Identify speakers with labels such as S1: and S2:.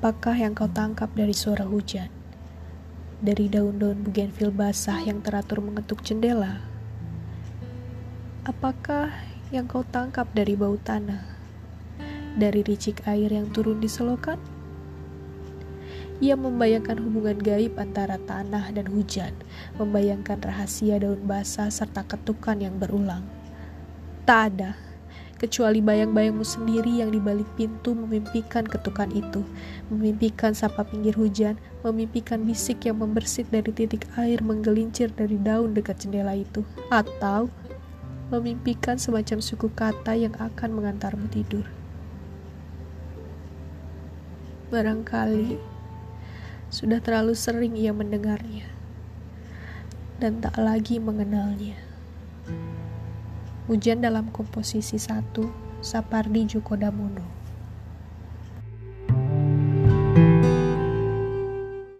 S1: Apakah yang kau tangkap dari suara hujan? Dari daun-daun bugenvil basah yang teratur mengetuk jendela? Apakah yang kau tangkap dari bau tanah? Dari ricik air yang turun di selokan? Ia membayangkan hubungan gaib antara tanah dan hujan, membayangkan rahasia daun basah serta ketukan yang berulang. Tak ada kecuali bayang-bayangmu sendiri yang di balik pintu memimpikan ketukan itu, memimpikan sapa pinggir hujan, memimpikan bisik yang membersit dari titik air menggelincir dari daun dekat jendela itu, atau memimpikan semacam suku kata yang akan mengantarmu tidur. Barangkali sudah terlalu sering ia mendengarnya dan tak lagi mengenalnya. Hujan dalam komposisi satu, Sapardi Djoko Damono.